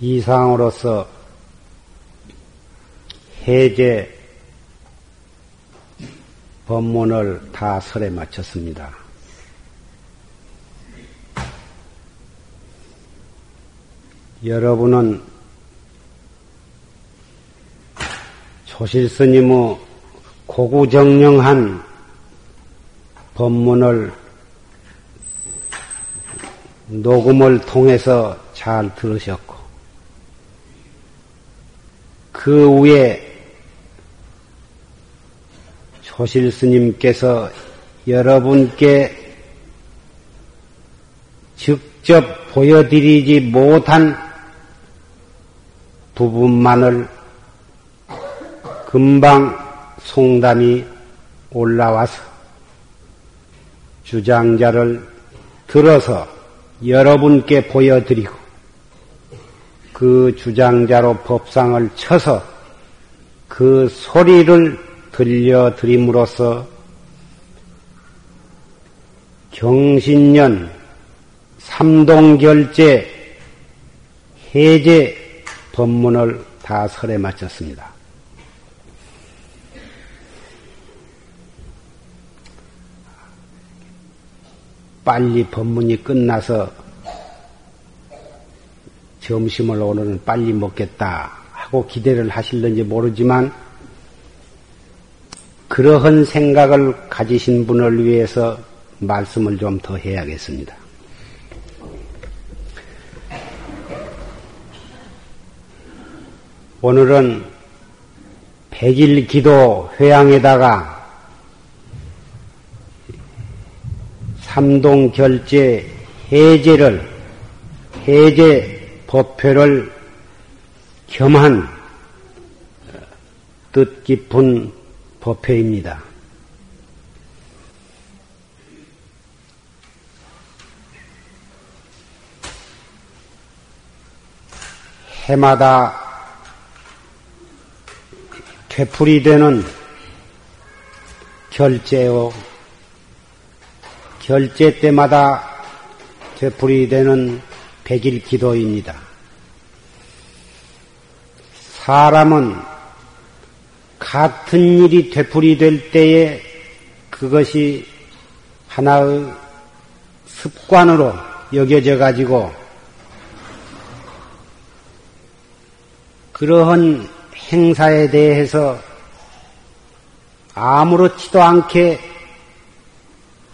이상으로서 해제 법문을 다 설에 마쳤습니다. 여러분은 조실스님의 고구정령한 법문을 녹음을 통해서 잘 들으셨고, 그 후에 조실 스님께서 여러분께 직접 보여드리지 못한 부분만을 금방 송담이 올라와서 주장자를 들어서 여러분께 보여드리고 그 주장자로 법상을 쳐서 그 소리를 들려드림으로써 경신년 삼동결제 해제 법문을 다 설에 마쳤습니다. 빨리 법문이 끝나서 점심을 오늘은 빨리 먹겠다 하고 기대를 하실는지 모르지만 그러한 생각을 가지신 분을 위해서 말씀을 좀 더 해야겠습니다. 오늘은 백일 기도 회양에다가 삼동 결제 해제를 해제 법회를 겸한 뜻 깊은 법회입니다. 해마다 되풀이 되는 결제요. 결제 때마다 되풀이 되는 백일 기도입니다. 사람은 같은 일이 되풀이 될 때에 그것이 하나의 습관으로 여겨져 가지고 그러한 행사에 대해서 아무렇지도 않게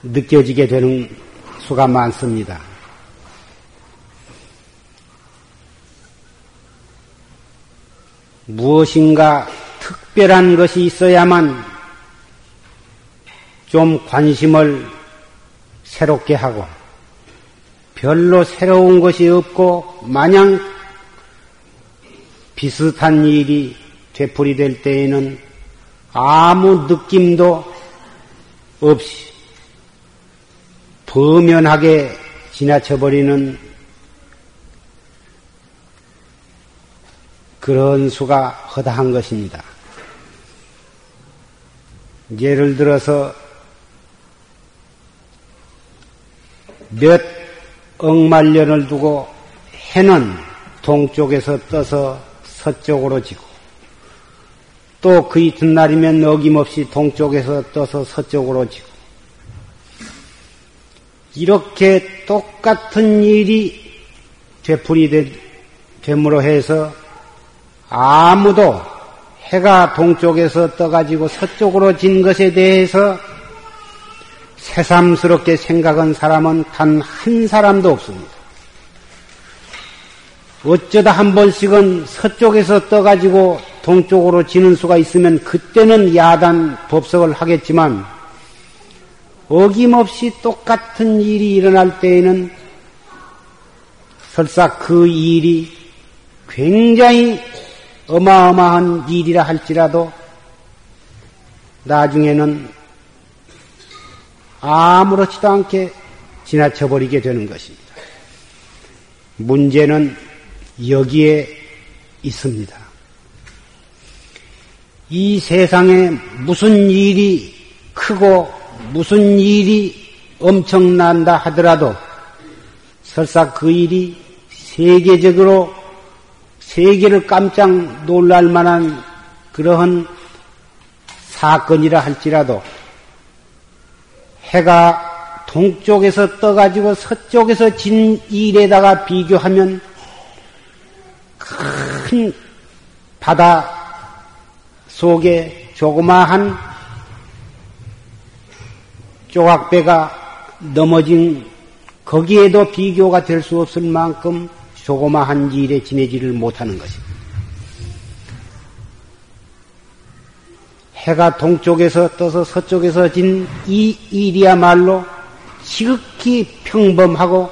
느껴지게 되는 수가 많습니다. 무엇인가 특별한 것이 있어야만 좀 관심을 새롭게 하고 별로 새로운 것이 없고 마냥 비슷한 일이 되풀이될 때에는 아무 느낌도 없이 범연하게 지나쳐버리는 그런 수가 허다한 것입니다. 예를 들어서 몇 억만년을 두고 해는 동쪽에서 떠서 서쪽으로 지고 또 그 이튿날이면 어김없이 동쪽에서 떠서 서쪽으로 지고 이렇게 똑같은 일이 되풀이 됨으로 해서 아무도 해가 동쪽에서 떠가지고 서쪽으로 진 것에 대해서 새삼스럽게 생각한 사람은 단 한 사람도 없습니다. 어쩌다 한 번씩은 서쪽에서 떠가지고 동쪽으로 지는 수가 있으면 그때는 야단 법석을 하겠지만 어김없이 똑같은 일이 일어날 때에는 설사 그 일이 굉장히 어마어마한 일이라 할지라도 나중에는 아무렇지도 않게 지나쳐 버리게 되는 것입니다. 문제는 여기에 있습니다. 이 세상에 무슨 일이 크고 무슨 일이 엄청난다 하더라도 설사 그 일이 세계적으로 세계를 깜짝 놀랄 만한 그러한 사건이라 할지라도 해가 동쪽에서 떠가지고 서쪽에서 진 일에다가 비교하면 큰 바다 속에 조그마한 조각배가 넘어진 거기에도 비교가 될 수 없을 만큼 조그마한 일에 지내지를 못하는 것입니다. 해가 동쪽에서 떠서 서쪽에서 진 이 일이야말로 지극히 평범하고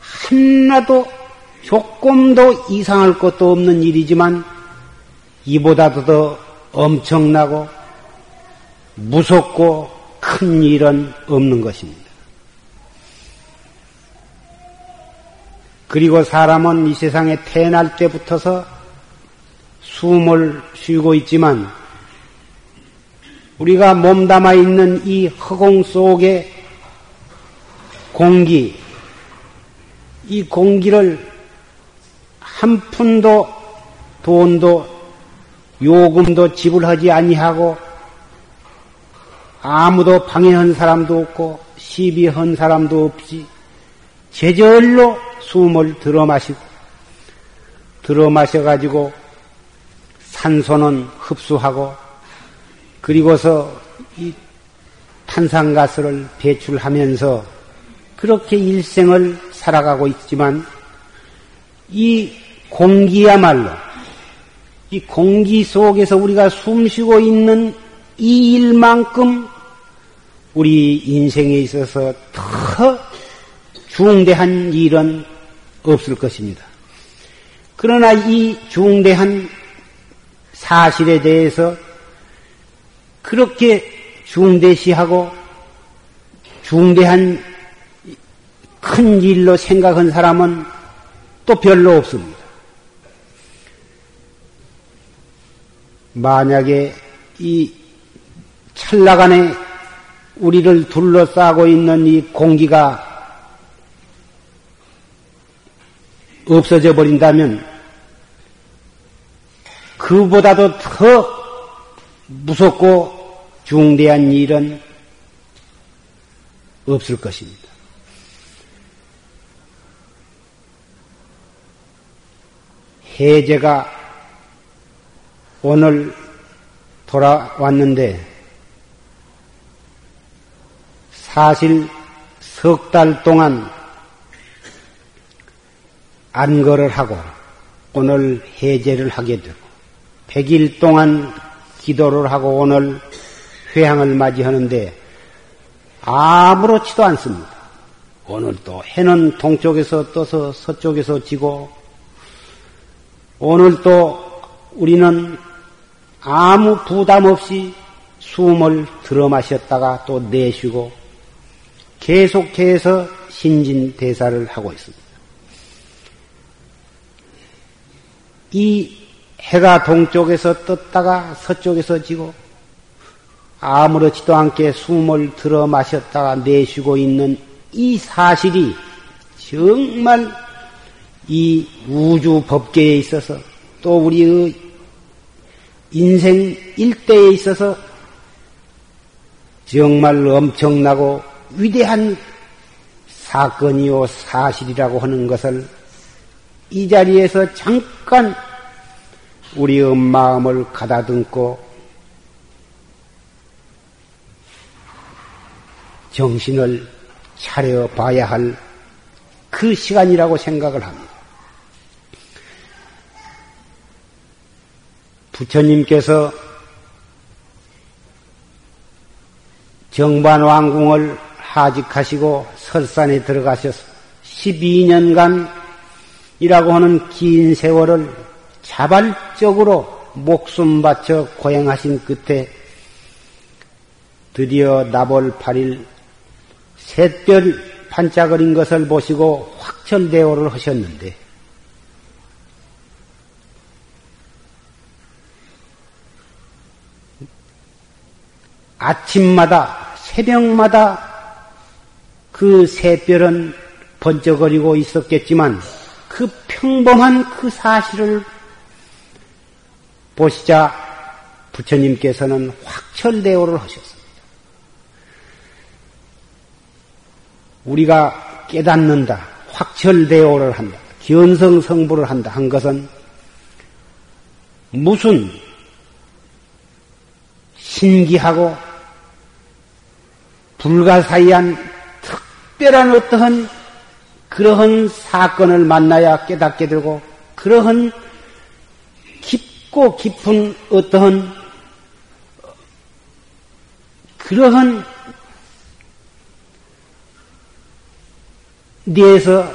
하나도 조금도 이상할 것도 없는 일이지만 이보다도 더 엄청나고 무섭고 큰 일은 없는 것입니다. 그리고 사람은 이 세상에 태어날 때부터서 숨을 쉬고 있지만 우리가 몸담아 있는 이 허공 속에 공기, 이 공기를 한 푼도 돈도 요금도 지불하지 아니하고 아무도 방해한 사람도 없고 시비한 사람도 없이 제절로 숨을 들어 마시고 들어 마셔 가지고 산소는 흡수하고 그리고서 이 탄산가스를 배출하면서 그렇게 일생을 살아가고 있지만 이 공기야말로 이 공기 속에서 우리가 숨 쉬고 있는 이 일만큼 우리 인생에 있어서 더 중대한 일은 없을 것입니다. 그러나 이 중대한 사실에 대해서 그렇게 중대시하고 중대한 큰 일로 생각한 사람은 또 별로 없습니다. 만약에 이 찰나간에 우리를 둘러싸고 있는 이 공기가 없어져 버린다면 그보다도 더 무섭고 중대한 일은 없을 것입니다. 해제가 오늘 돌아왔는데 사실 석 달 동안 안거를 하고 오늘 해제를 하게 되고 100일 동안 기도를 하고 오늘 회향을 맞이하는데 아무렇지도 않습니다. 오늘 또 해는 동쪽에서 떠서 서쪽에서 지고 오늘 또 우리는 아무 부담 없이 숨을 들어 마셨다가 또 내쉬고 계속해서 신진 대사를 하고 있습니다. 이 해가 동쪽에서 떴다가 서쪽에서 지고 아무렇지도 않게 숨을 들어 마셨다가 내쉬고 있는 이 사실이 정말 이 우주 법계에 있어서 또 우리의 인생 일대에 있어서 정말 엄청나고 위대한 사건이요 사실이라고 하는 것을 이 자리에서 잠깐 우리의 마음을 가다듬고 정신을 차려 봐야 할 그 시간이라고 생각을 합니다. 부처님께서 정반왕궁을 하직하시고 설산에 들어가셔서 12년간 이라고 하는 긴 세월을 자발적으로 목숨 바쳐 고행하신 끝에 드디어 나벌 8일 샛별 반짝거린 것을 보시고 확철대오를 하셨는데 아침마다, 새벽마다 그 새별은 번쩍거리고 있었겠지만 그 평범한 그 사실을 보시자 부처님께서는 확철대오를 하셨습니다. 우리가 깨닫는다, 확철대오를 한다, 견성성부를 한다 한 것은 무슨 신기하고 불가사의한 특별한 어떠한 그러한 사건을 만나야 깨닫게 되고 그러한 깊고 깊은 어떠한 그러한 내에서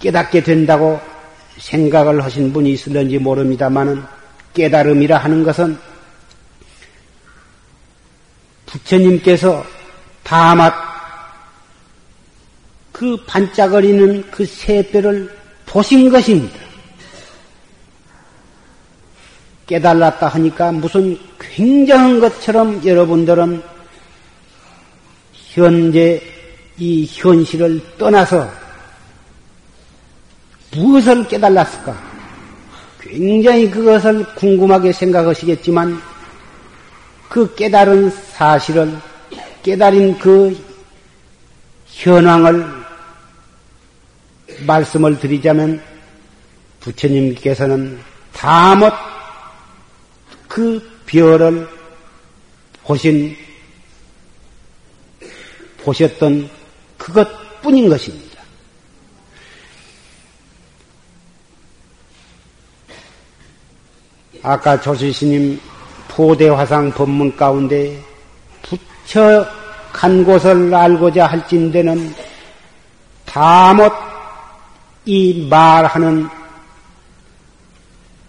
깨닫게 된다고 생각을 하신 분이 있을는지 모릅니다만은 깨달음이라 하는 것은 부처님께서 다만 그 반짝거리는 그 새별을 보신 것입니다. 깨달았다 하니까 무슨 굉장한 것처럼 여러분들은 현재 이 현실을 떠나서 무엇을 깨달았을까? 굉장히 그것을 궁금하게 생각하시겠지만 그 깨달은 사실을 깨달은 그 현황을 말씀을 드리자면 부처님께서는 다못 그 별을 보신 보셨던 그것뿐인 것입니다. 아까 조실스님 포대화상 법문 가운데 부처 간 곳을 알고자 할진대는 다못 이 말하는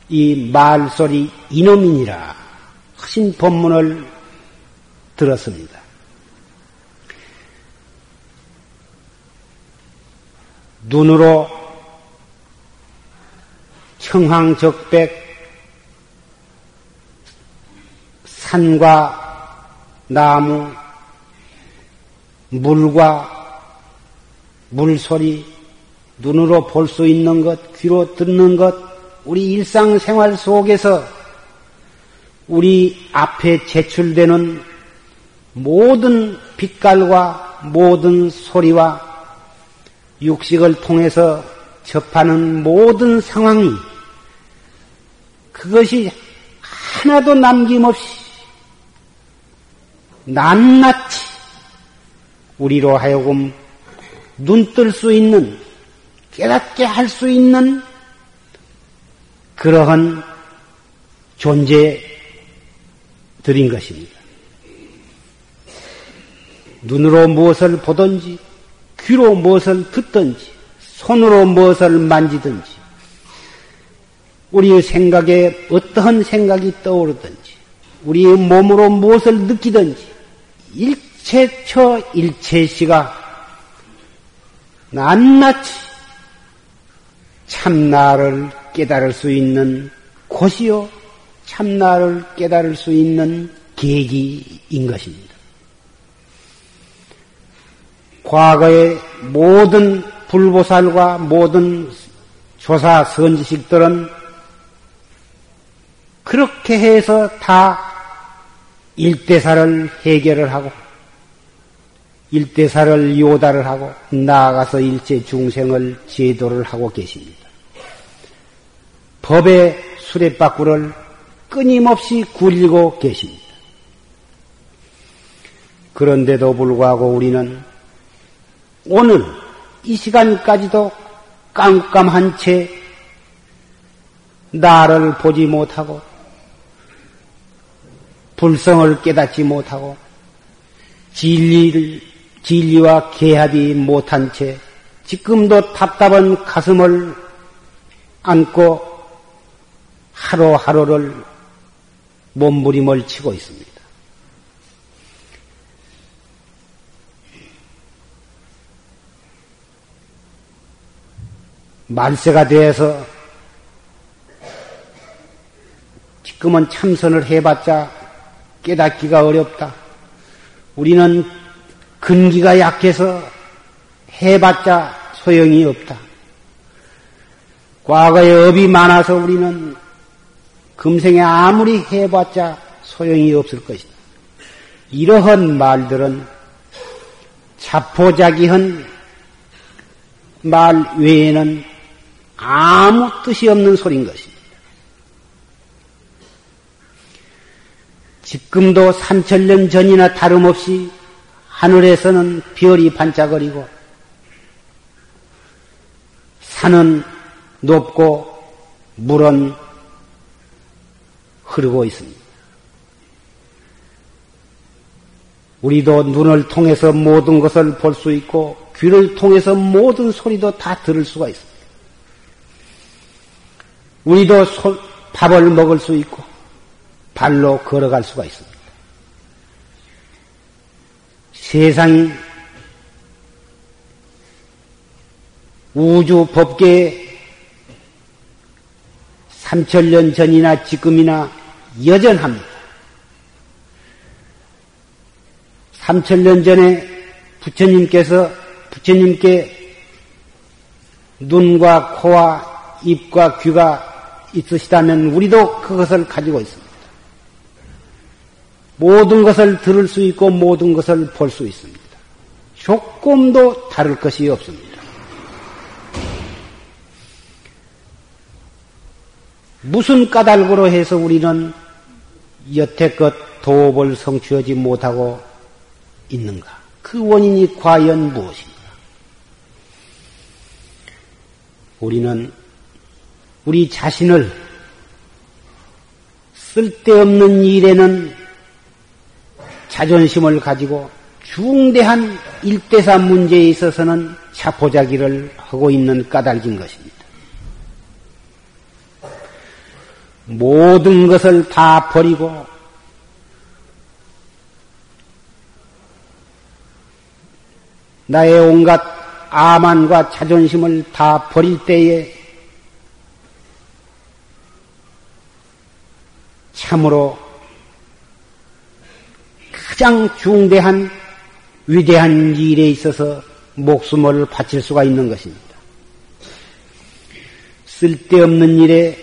이 말소리 이놈이니라 하신 법문을 들었습니다. 눈으로 청황적백 산과 나무, 물과 물소리, 눈으로 볼 수 있는 것, 귀로 듣는 것, 우리 일상생활 속에서 우리 앞에 제출되는 모든 빛깔과 모든 소리와 육식을 통해서 접하는 모든 상황이 그것이 하나도 남김없이 낱낱이 우리로 하여금 눈 뜰 수 있는 깨닫게 할 수 있는 그러한 존재들인 것입니다. 눈으로 무엇을 보든지, 귀로 무엇을 듣든지, 손으로 무엇을 만지든지, 우리의 생각에 어떠한 생각이 떠오르든지, 우리의 몸으로 무엇을 느끼든지, 일체처 일체시가 낱낱이 참나를 깨달을 수 있는 곳이요, 참나를 깨달을 수 있는 계기인 것입니다. 과거의 모든 불보살과 모든 조사 선지식들은 그렇게 해서 다 일대사를 해결을 하고 일대사를 요다를 하고 나아가서 일체 중생을 제도를 하고 계십니다. 법의 수레바꾸를 끊임없이 굴리고 계십니다. 그런데도 불구하고 우리는 오늘 이 시간까지도 깜깜한 채 나를 보지 못하고 불성을 깨닫지 못하고 진리를 진리와 개합이 못한 채 지금도 답답한 가슴을 안고 하루하루를 몸부림을 치고 있습니다. 만세가 되어서 지금은 참선을 해봤자 깨닫기가 어렵다. 우리는 근기가 약해서 해봤자 소용이 없다. 과거에 업이 많아서 우리는 금생에 아무리 해봤자 소용이 없을 것이다. 이러한 말들은 자포자기한 말 외에는 아무 뜻이 없는 소리인 것입니다. 지금도 삼천년 전이나 다름없이 하늘에서는 별이 반짝거리고 산은 높고 물은 흐르고 있습니다. 우리도 눈을 통해서 모든 것을 볼 수 있고 귀를 통해서 모든 소리도 다 들을 수가 있습니다. 우리도 소, 밥을 먹을 수 있고 발로 걸어갈 수가 있습니다. 세상이 우주 법계에 3천년 전이나 지금이나 여전합니다. 3천년 전에 부처님께서 부처님께 눈과 코와 입과 귀가 있으시다면 우리도 그것을 가지고 있습니다. 모든 것을 들을 수 있고 모든 것을 볼 수 있습니다. 조금도 다를 것이 없습니다. 무슨 까닭으로 해서 우리는 여태껏 도업을 성취하지 못하고 있는가? 그 원인이 과연 무엇인가? 우리는 우리 자신을 쓸데없는 일에는 자존심을 가지고 중대한 일대사 문제에 있어서는 자포자기를 하고 있는 까닭인 것입니다. 모든 것을 다 버리고 나의 온갖 아만과 자존심을 다 버릴 때에 참으로 가장 중대한 위대한 일에 있어서 목숨을 바칠 수가 있는 것입니다. 쓸데없는 일에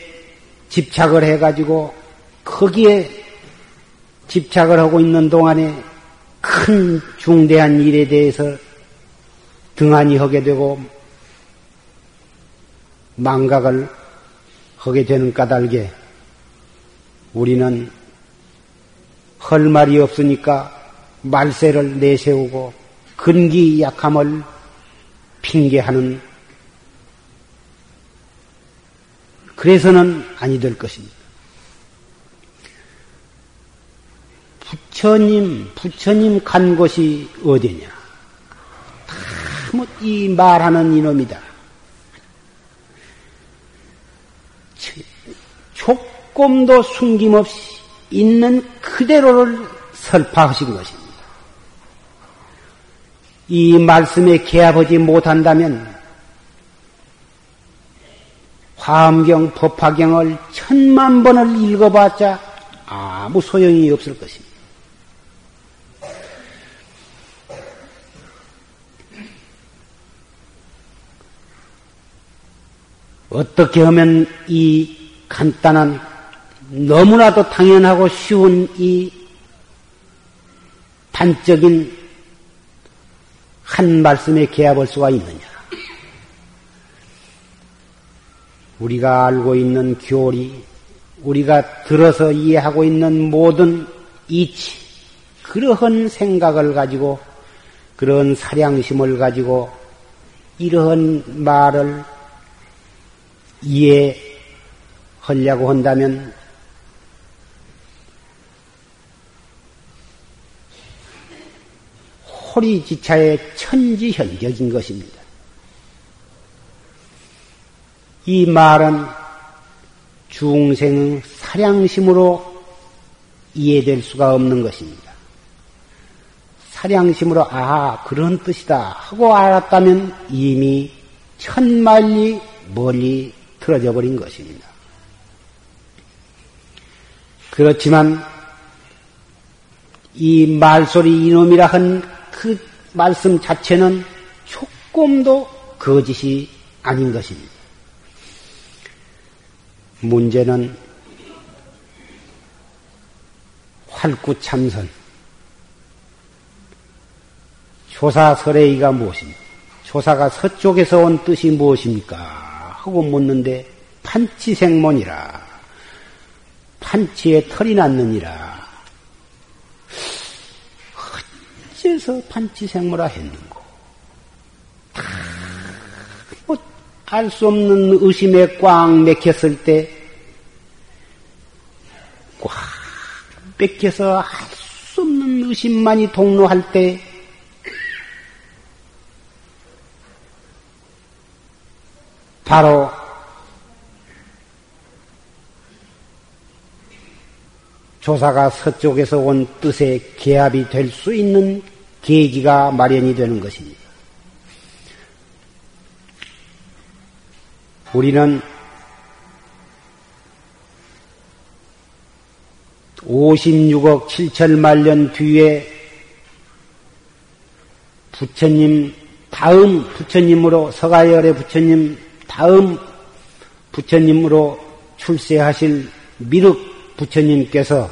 집착을 해가지고 거기에 집착을 하고 있는 동안에 큰 중대한 일에 대해서 등한히 하게 되고 망각을 하게 되는 까닭에 우리는 할 말이 없으니까 말세를 내세우고 근기 약함을 핑계하는 그래서는 아니 될 것입니다. 부처님, 부처님 간 곳이 어디냐? 다이 말하는 이놈이다. 조금도 숨김없이 있는 그대로를 설파하신 것입니다. 이 말씀에 개합하지 못한다면 화엄경, 법화경을 천만 번을 읽어봤자 아무 소용이 없을 것입니다. 어떻게 하면 이 간단한 너무나도 당연하고 쉬운 이 단적인 한 말씀에 개합할 수가 있느냐? 우리가 알고 있는 교리, 우리가 들어서 이해하고 있는 모든 이치, 그러한 생각을 가지고, 그런 사량심을 가지고, 이러한 말을 이해하려고 한다면, 호리지차의 천지현격인 것입니다. 이 말은 중생의 사량심으로 이해될 수가 없는 것입니다. 사량심으로 아 그런 뜻이다 하고 알았다면 이미 천만리 멀리 틀어져 버린 것입니다. 그렇지만 이 말소리 이놈이라 한 그 말씀 자체는 조금도 거짓이 아닌 것입니다. 문제는 활구참선. 조사설의가 무엇입니까? 조사가 서쪽에서 온 뜻이 무엇입니까? 하고 묻는데 판치생문이라. 판치에 털이 났느니라. 어째서 판치생모라 했는고? 뭐알 수 없는 의심에 꽉 맥혔을 때, 꽉 맥혀서 알 수 없는 의심만이 동로할 때, 바로 조사가 서쪽에서 온 뜻의 개합이 될 수 있는 계기가 마련이 되는 것입니다. 우리는 56억 7천만 년 뒤에 부처님 다음 부처님으로 서가열의 부처님 다음 부처님으로 출세하실 미륵 부처님께서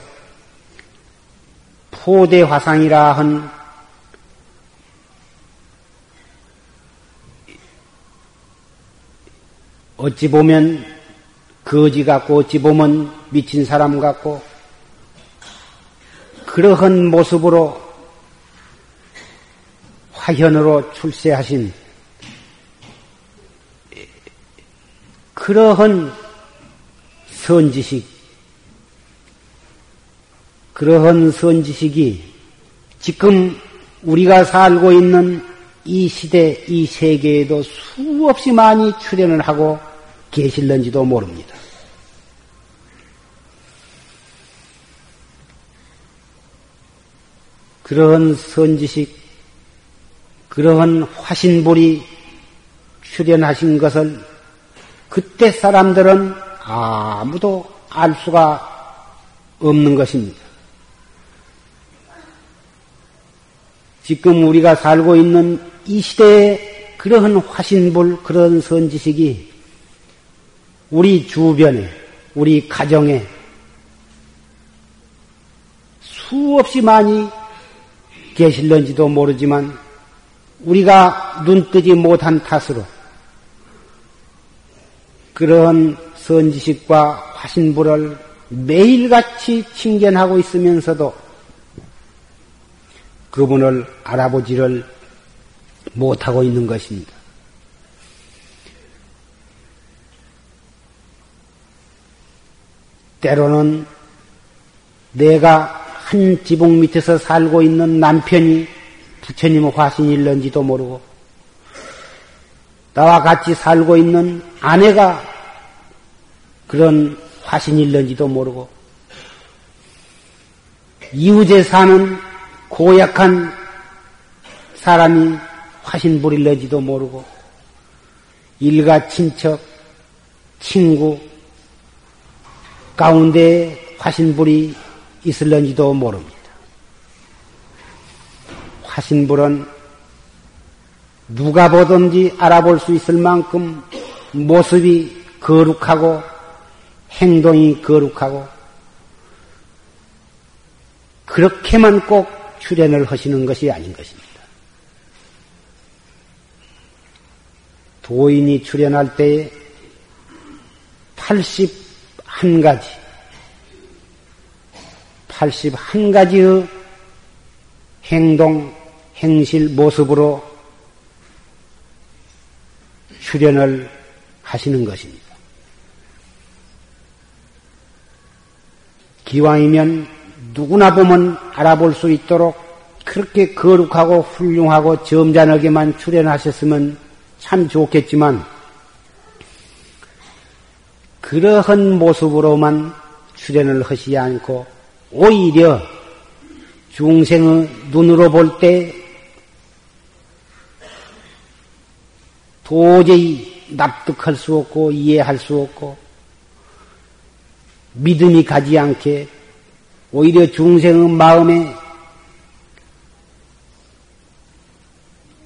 포대화상이라 한 어찌 보면 거지 같고 어찌 보면 미친 사람 같고 그러한 모습으로 화현으로 출세하신 그러한 선지식, 그러한 선지식이 지금 우리가 살고 있는 이 시대, 이 세계에도 수없이 많이 출연을 하고 계실는지도 모릅니다. 그러한 선지식, 그러한 화신불이 출연하신 것을 그때 사람들은 아무도 알 수가 없는 것입니다. 지금 우리가 살고 있는 이 시대에 그러한 화신불, 그런 선지식이 우리 주변에, 우리 가정에 수없이 많이 계실는지도 모르지만 우리가 눈뜨지 못한 탓으로 그러한 선지식과 화신불을 매일같이 칭견하고 있으면서도 그분을 알아보지를 못하고 있는 것입니다. 때로는 내가 한 지붕 밑에서 살고 있는 남편이 부처님 화신일런지도 모르고 나와 같이 살고 있는 아내가 그런 화신일런지도 모르고 이웃에 사는 고약한 사람이 화신부릴런지도 모르고 일가 친척, 친구 가운데 화신불이 있을런지도 모릅니다. 화신불은 누가 보든지 알아볼 수 있을 만큼 모습이 거룩하고 행동이 거룩하고 그렇게만 꼭 출연을 하시는 것이 아닌 것입니다. 도인이 출연할 때에 81가지, 81가지의 행동, 행실, 모습으로 출연을 하시는 것입니다. 기왕이면 누구나 보면 알아볼 수 있도록 그렇게 거룩하고 훌륭하고 점잖하게만 출연하셨으면 참 좋겠지만 그러한 모습으로만 출연을 하시지 않고 오히려 중생의 눈으로 볼 때 도저히 납득할 수 없고 이해할 수 없고 믿음이 가지 않게 오히려 중생의 마음에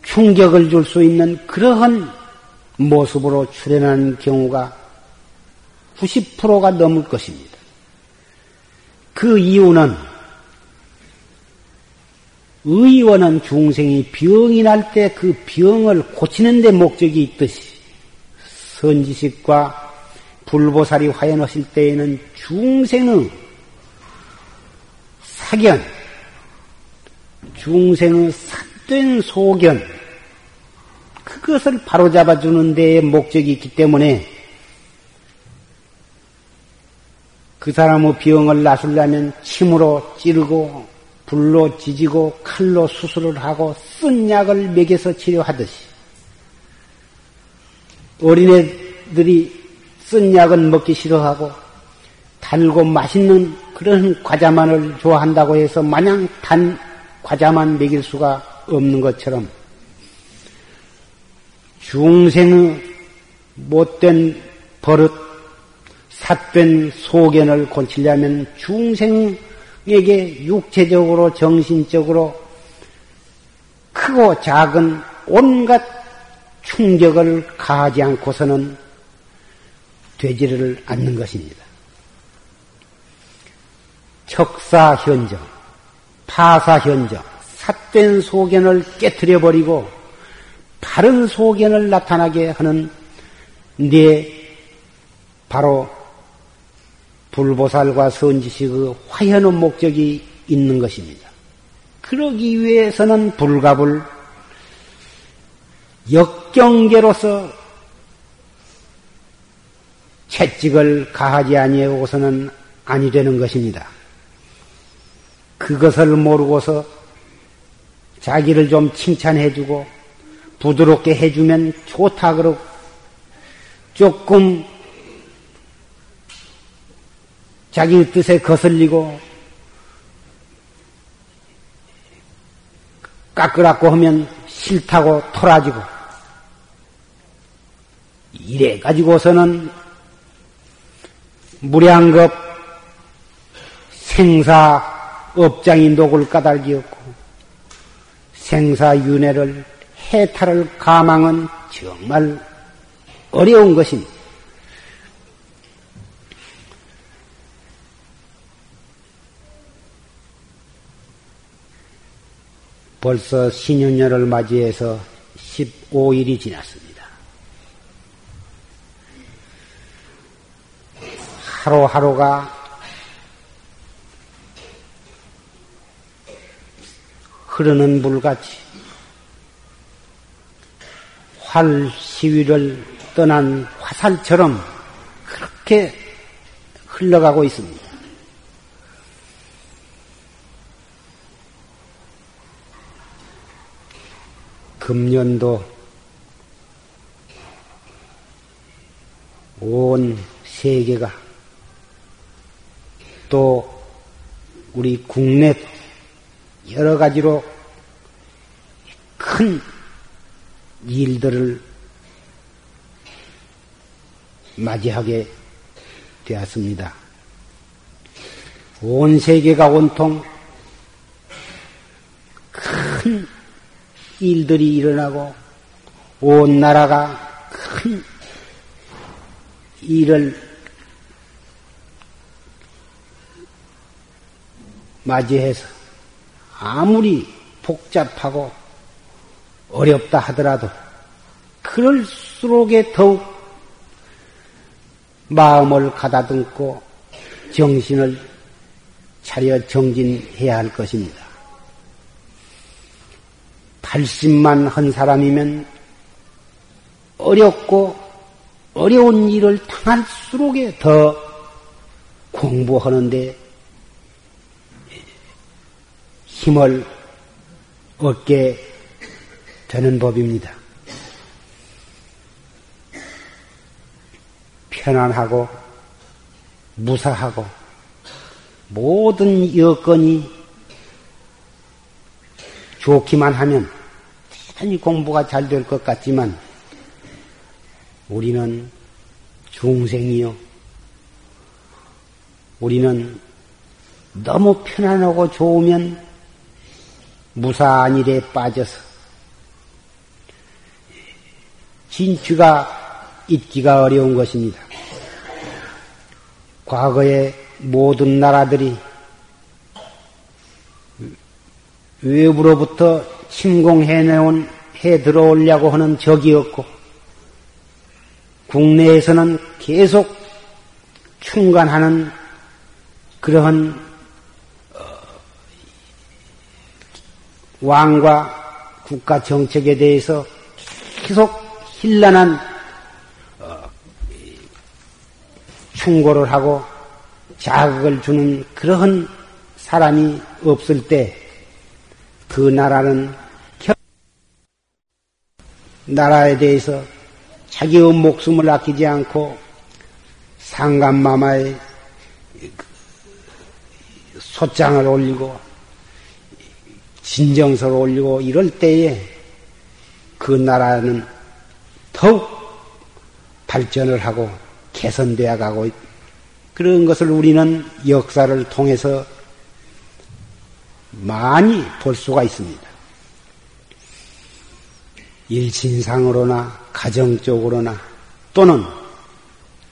충격을 줄 수 있는 그러한 모습으로 출현하는 경우가 90%가 넘을 것입니다. 그 이유는 의원은 중생이 병이 날 때 그 병을 고치는 데 목적이 있듯이 선지식과 불보살이 화연하실 때에는 중생의 사견, 중생의 삿된 소견, 그것을 바로잡아 주는 데에 목적이 있기 때문에 그 사람의 병을 나술려면 침으로 찌르고 불로 지지고 칼로 수술을 하고 쓴 약을 먹여서 치료하듯이 어린애들이 쓴 약은 먹기 싫어하고 달고 맛있는 그런 과자만을 좋아한다고 해서 마냥 단 과자만 먹일 수가 없는 것처럼 중생의 못된 버릇, 삿된 소견을 고치려면 중생에게 육체적으로 정신적으로 크고 작은 온갖 충격을 가하지 않고서는 되지를 않는 것입니다. 척사현정, 파사현정, 삿된 소견을 깨뜨려 버리고 바른 소견을 나타나게 하는 네 바로 불보살과 선지식의 화현의 목적이 있는 것입니다. 그러기 위해서는 불갑을 역경계로서 채찍을 가하지 아니하고서는 아니 되는 것입니다. 그것을 모르고서 자기를 좀 칭찬해주고 부드럽게 해주면 좋다 그러고 조금 자기 뜻에 거슬리고 깎으라고 하면 싫다고 토라지고 이래 가지고서는 무량겁 생사 업장인 독을 까닭이었고 생사윤회를 해탈을 가망은 정말 어려운 것입니다. 벌써 신윤년을 맞이해서 15일이 지났습니다. 하루하루가 흐르는 물같이 활 시위를 떠난 화살처럼 그렇게 흘러가고 있습니다. 금년도 온 세계가 또 우리 국내 여러 가지로 큰 일들을 맞이하게 되었습니다. 온 세계가 온통 큰 일들이 일어나고 온 나라가 큰 일을 맞이해서 아무리 복잡하고 어렵다 하더라도 그럴수록에 더욱 마음을 가다듬고 정신을 차려 정진해야 할 것입니다. 80만 한 사람이면 어렵고 어려운 일을 당할수록에 더 공부하는데 힘을 얻게 되는 법입니다. 편안하고 무사하고 모든 여건이 좋기만 하면 대단히 공부가 잘 될 것 같지만 우리는 중생이요. 우리는 너무 편안하고 좋으면 무사한 일에 빠져서 진취가 있기가 어려운 것입니다. 과거에 모든 나라들이 외부로부터 침공해내온 해 들어오려고 하는 적이었고 국내에서는 계속 충간하는 그러한 왕과 국가 정책에 대해서 계속 힐난한 어, 충고를 하고 자극을 주는 그러한 사람이 없을 때 그 나라는 나라에 대해서 자기의 목숨을 아끼지 않고 상감마마의 소장을 올리고 진정서를 올리고 이럴 때에 그 나라는 더욱 발전을 하고 개선되어 가고 그런 것을 우리는 역사를 통해서 많이 볼 수가 있습니다. 일신상으로나 가정적으로나 또는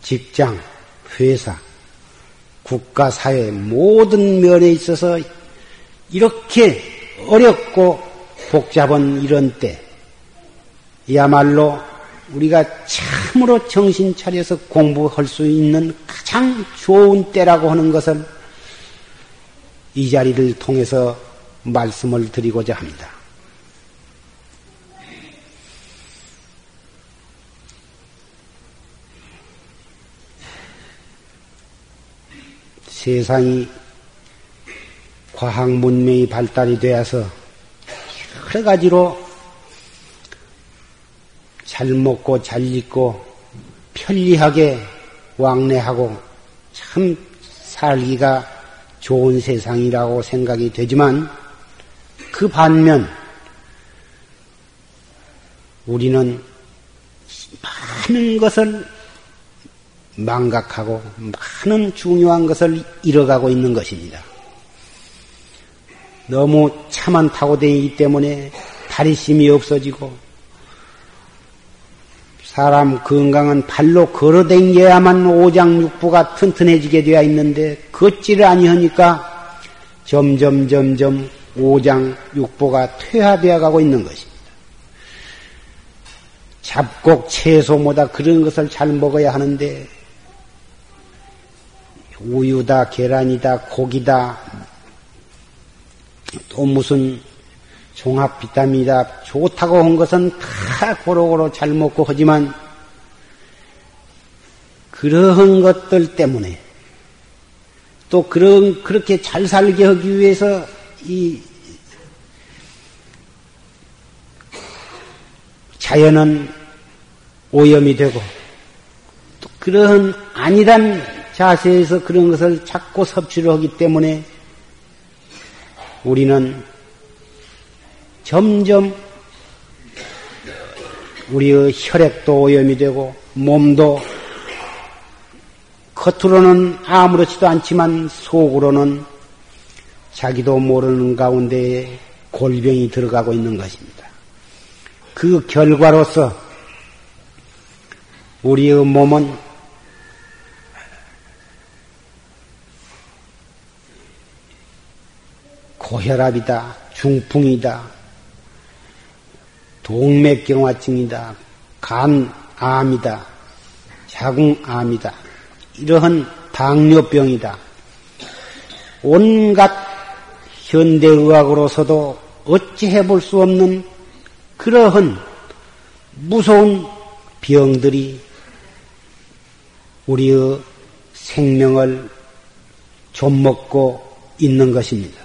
직장, 회사, 국가, 사회 모든 면에 있어서 이렇게 어렵고 복잡한 이런 때야말로 우리가 참으로 정신 차려서 공부할 수 있는 가장 좋은 때라고 하는 것을 이 자리를 통해서 말씀을 드리고자 합니다. 세상이 과학 문명이 발달이 되어서 여러 가지로 잘 먹고 잘 입고 편리하게 왕래하고 참 살기가 좋은 세상이라고 생각이 되지만 그 반면 우리는 많은 것을 망각하고 많은 중요한 것을 잃어가고 있는 것입니다. 너무 차만 타고 다니기 때문에 다리심이 없어지고 사람 건강은 발로 걸어 댕겨야만 오장육부가 튼튼해지게 되어 있는데 걷지를 아니하니까 점점 점점 오장육부가 퇴화되어 가고 있는 것입니다. 잡곡 채소보다 그런 것을 잘 먹어야 하는데 우유다, 계란이다, 고기다, 또 무슨 종합 비타민이다, 좋다고 한 것은 다 고루고루 잘 먹고 하지만, 그러한 것들 때문에, 또 그런, 그렇게 잘 살게 하기 위해서 이 자연은 오염이 되고, 또 그러한 아니란 자세에서 그런 것을 자꾸 섭취를 하기 때문에 우리는 점점 우리의 혈액도 오염이 되고 몸도 겉으로는 아무렇지도 않지만 속으로는 자기도 모르는 가운데 골병이 들어가고 있는 것입니다. 그 결과로서 우리의 몸은 고혈압이다, 중풍이다, 동맥경화증이다, 간암이다, 자궁암이다, 이러한 당뇨병이다. 온갖 현대의학으로서도 어찌 해 볼 수 없는 그러한 무서운 병들이 우리의 생명을 좀먹고 있는 것입니다.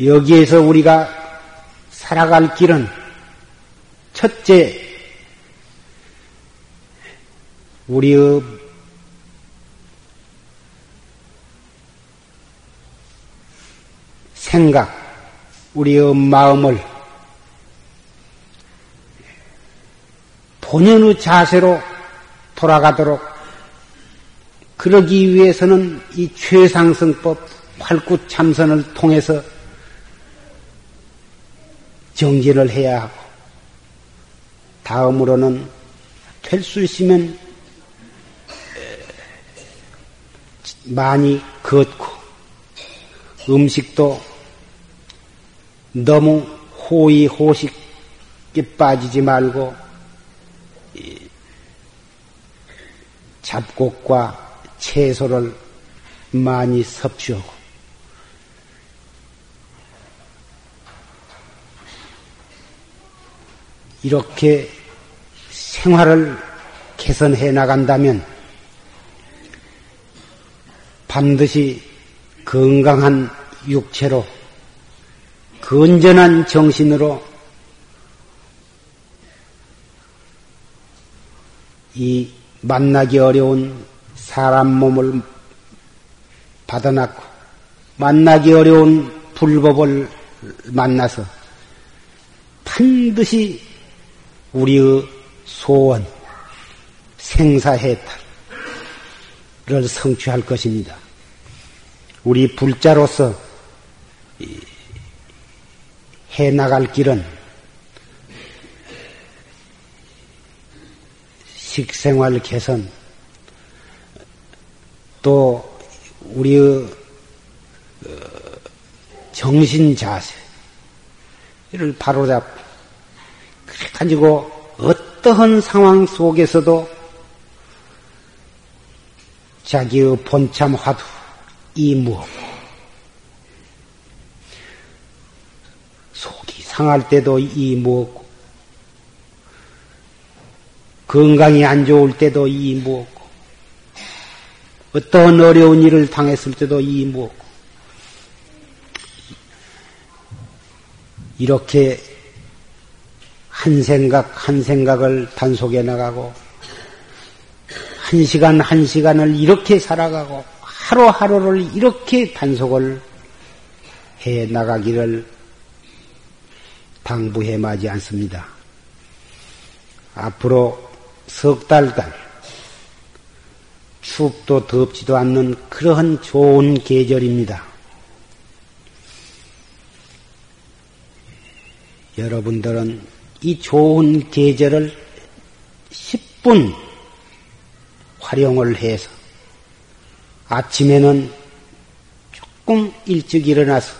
여기에서 우리가 살아갈 길은 첫째, 우리의 생각, 우리의 마음을 본연의 자세로 돌아가도록 그러기 위해서는 이 최상승법 활구참선을 통해서 정진을 해야 하고 다음으로는 될 수 있으면 많이 걷고 음식도 너무 호의 호식에 빠지지 말고 잡곡과 채소를 많이 섭취하고 이렇게 생활을 개선해 나간다면 반드시 건강한 육체로 건전한 정신으로 이 만나기 어려운 사람 몸을 받아놨고 만나기 어려운 불법을 만나서 반드시 우리의 소원, 생사해탈을 성취할 것입니다. 우리 불자로서 해 나갈 길은 식생활 개선, 또 우리의 어, 정신 자세를 바로잡고 가지고 어떠한 상황 속에서도 자기의 본참 화두 이무하고 속이 상할 때도 이무하고 건강이 안 좋을 때도 이무하고 어떤 어려운 일을 당했을 때도 이무하고 이렇게 한 생각 한 생각을 단속해 나가고 한 시간 한 시간을 이렇게 살아가고 하루하루를 이렇게 단속을 해 나가기를 당부해 마지 않습니다. 앞으로 석 달간 춥도 덥지도 않는 그러한 좋은 계절입니다. 여러분들은 이 좋은 계절을 10분 활용을 해서 아침에는 조금 일찍 일어나서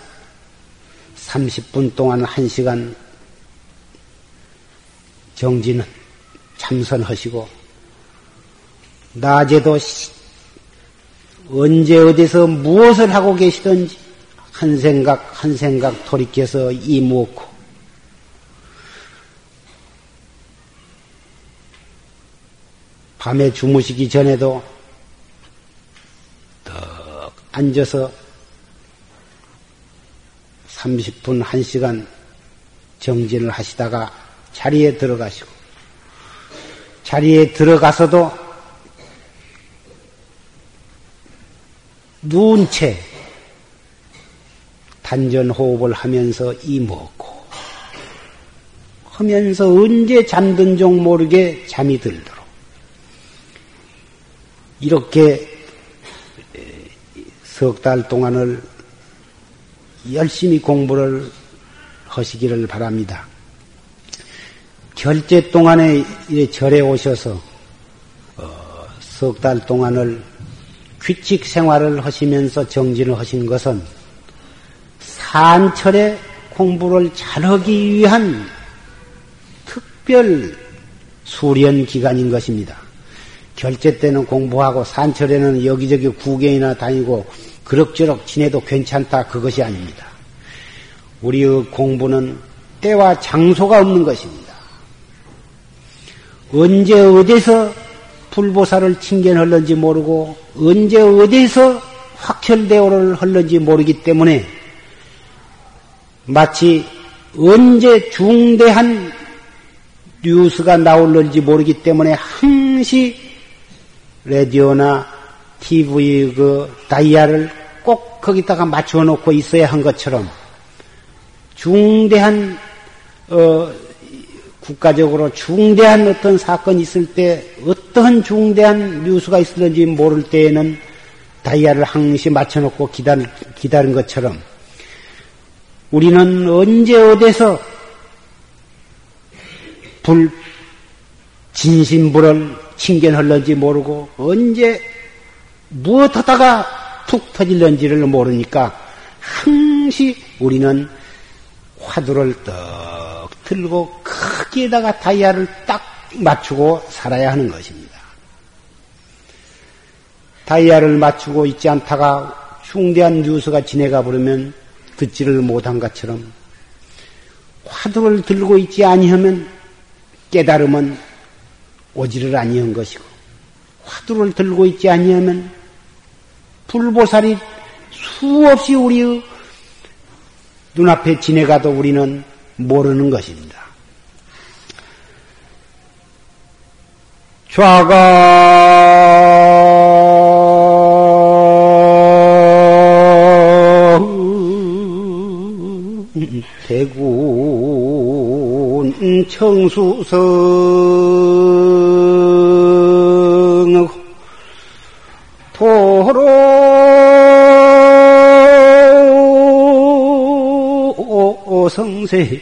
30분 동안 1시간 정지는 참선하시고 낮에도 언제 어디서 무엇을 하고 계시든지 한 생각 한 생각 돌이켜서 이무고 밤에 주무시기 전에도 딱 앉아서 30분, 1시간 정진을 하시다가 자리에 들어가시고, 자리에 들어가서도 누운 채 단전 호흡을 하면서 이 먹고 하면서 언제 잠든 종 모르게 잠이 들도록 이렇게 석 달 동안을 열심히 공부를 하시기를 바랍니다. 결제 동안에 절에 오셔서 어, 석달 동안을 규칙 생활을 하시면서 정진을 하신 것은 산철에 공부를 잘하기 위한 특별 수련 기간인 것입니다. 결제 때는 공부하고 산철에는 여기저기 구경이나 다니고 그럭저럭 지내도 괜찮다 그것이 아닙니다. 우리의 공부는 때와 장소가 없는 것입니다. 언제 어디서 불보살을 칭견할는지 모르고 언제 어디서 확철대오를 할는지 모르기 때문에 마치 언제 중대한 뉴스가 나올는지 모르기 때문에 항시 라디오나 TV 그 다이아를 꼭 거기다가 맞춰 놓고 있어야 한 것처럼 중대한 어 국가적으로 중대한 어떤 사건이 있을 때 어떤 중대한 뉴스가 있었는지 모를 때에는 다이아를 항시 맞춰 놓고 기다리, 기다린 것처럼 우리는 언제 어디서 불 진심불을 칭견할런지 모르고 언제 무엇하다가 툭 터질런지를 모르니까 항시 우리는 화두를 떡 들고 크게다가 다이아를 딱 맞추고 살아야 하는 것입니다. 다이아를 맞추고 있지 않다가 흉대한 뉴스가 지내가 버리면 듣지를 못한 것처럼 화두를 들고 있지 아니하면 깨달음은 오지를 아니한 것이고 화두를 들고 있지 아니하면 불보살이 수없이 우리의 눈앞에 지내가도 우리는 모르는 것입니다. 좌가 대군 청수성 성세.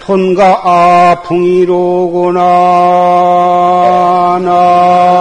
폰가 풍이로구나 나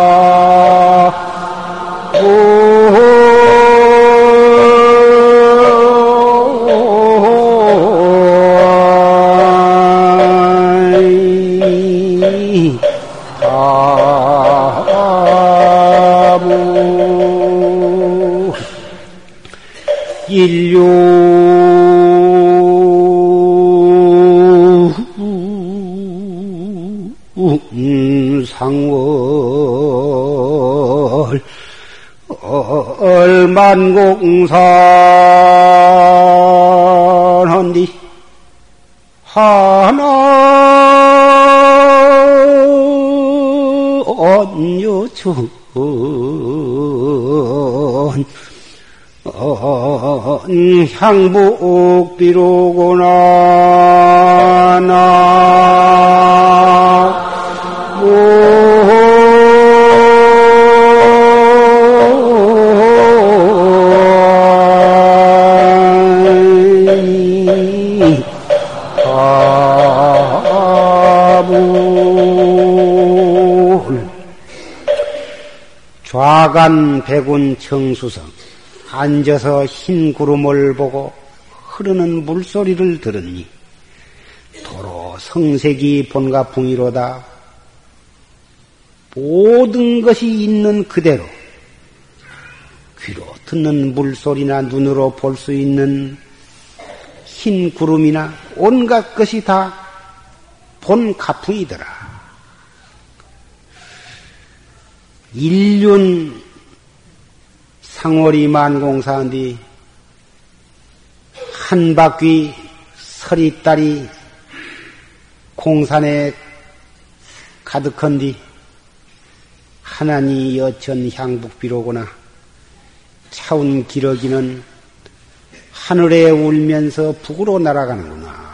향복비로구나. 나. 좌간 백운 청수성 앉아서 흰 구름을 보고 흐르는 물소리를 들으니 도로 성색이 본가풍이로다 모든 것이 있는 그대로 귀로 듣는 물소리나 눈으로 볼 수 있는 흰 구름이나 온갖 것이 다 본 가풍이더라. 인륜 상월이 만공사한뒤 한 바퀴 서리딸이 공산에 가득한 뒤 하나니 여천 향북비로구나 차운 기러기는 하늘에 울면서 북으로 날아가는구나.